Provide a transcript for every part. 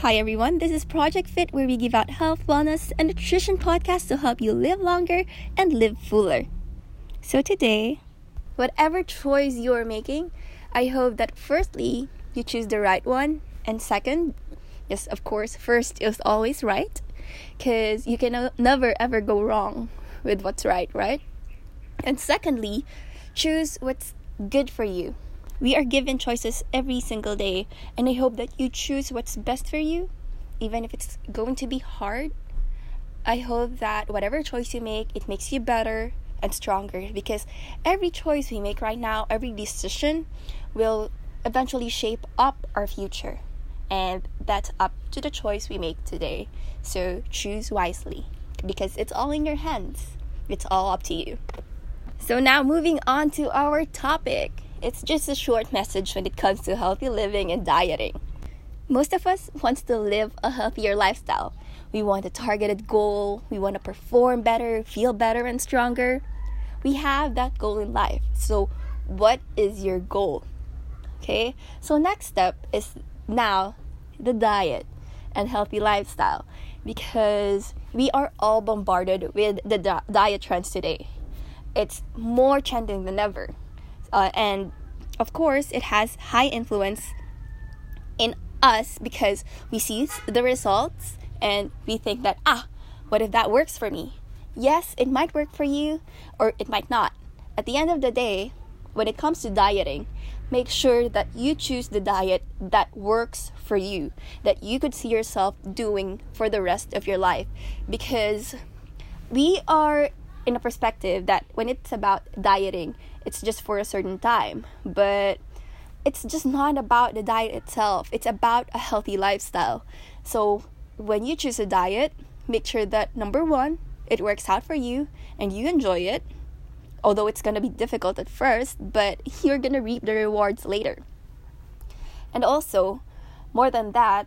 Hi everyone, this is Project Fit where we give out health, wellness, and nutrition podcasts to help you live longer and live fuller. So today, whatever choice you are making, I hope that firstly, you choose the right one, and second, yes, of course, first is always right, because you can never ever go wrong with what's right, right? And secondly, choose what's good for you. We are given choices every single day, and I hope that you choose what's best for you, even if it's going to be hard. I hope that whatever choice you make, it makes you better and stronger because every choice we make right now, every decision will eventually shape up our future. And that's up to the choice we make today. So choose wisely because it's all in your hands. It's all up to you. So now moving on to our topic. It's just a short message when it comes to healthy living and dieting. Most of us wants to live a healthier lifestyle. We want a targeted goal, we want to perform better, feel better and stronger. We have that goal in life. So, what is your goal? Okay? So, next step is now the diet and healthy lifestyle because we are all bombarded with the di- diet trends today. It's more trending than ever. Uh, and of course, it has high influence in us because we see the results and we think that, ah, what if that works for me? Yes, it might work for you or it might not. At the end of the day, when it comes to dieting, make sure that you choose the diet that works for you, that you could see yourself doing for the rest of your life. Because we are in a perspective that when it's about dieting, it's just for a certain time. But it's just not about the diet itself, it's about a healthy lifestyle. So when you choose a diet, make sure that number one, it works out for you and you enjoy it. Although it's gonna be difficult at first, but you're gonna reap the rewards later. And also, more than that,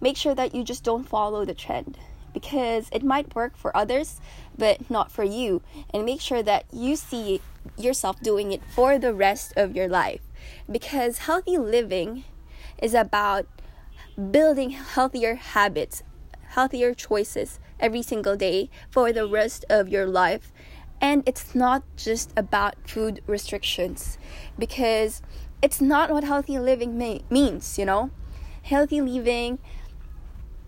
make sure that you just don't follow the trend because it might work for others but not for you. And make sure that you see yourself doing it for the rest of your life. Because healthy living is about building healthier habits healthier choices every single day for the rest of your life. And it's not just about food restrictions because it's not what healthy living may- means you know? Healthy living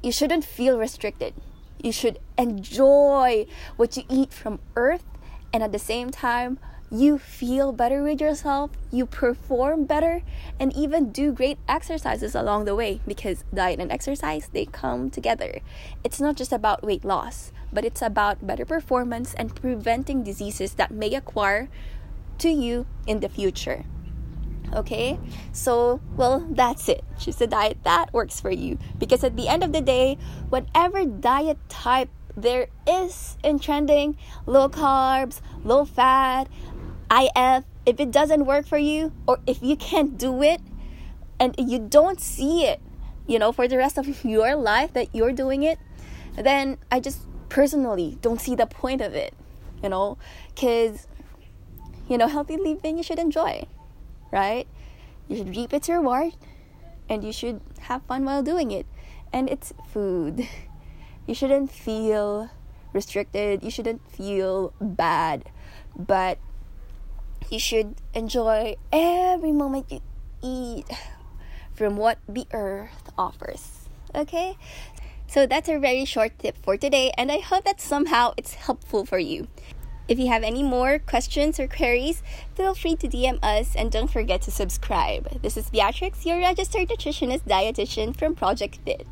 you shouldn't feel restricted you should enjoy what you eat from earth, and at the same time, you feel better with yourself, you perform better, and even do great exercises along the way because diet and exercise they come together. It's not just about weight loss, but it's about better performance and preventing diseases that may acquire to you in the future. Okay? So, well, that's it. Choose a diet that works for you. Because at the end of the day, whatever diet type there is in trending, low carbs, low fat, IF, if it doesn't work for you, or if you can't do it, and you don't see it, you know, for the rest of your life that you're doing it, then I just personally don't see the point of it, you know, because, you know, healthy living you should enjoy right? You should reap its reward and you should have fun while doing it. And it's food. You shouldn't feel restricted, you shouldn't feel bad, but you should enjoy every moment you eat from what the earth offers. Okay? So that's a very short tip for today, and I hope that somehow it's helpful for you. If you have any more questions or queries, feel free to DM us and don't forget to subscribe. This is Beatrix, your registered nutritionist dietitian from Project Fit.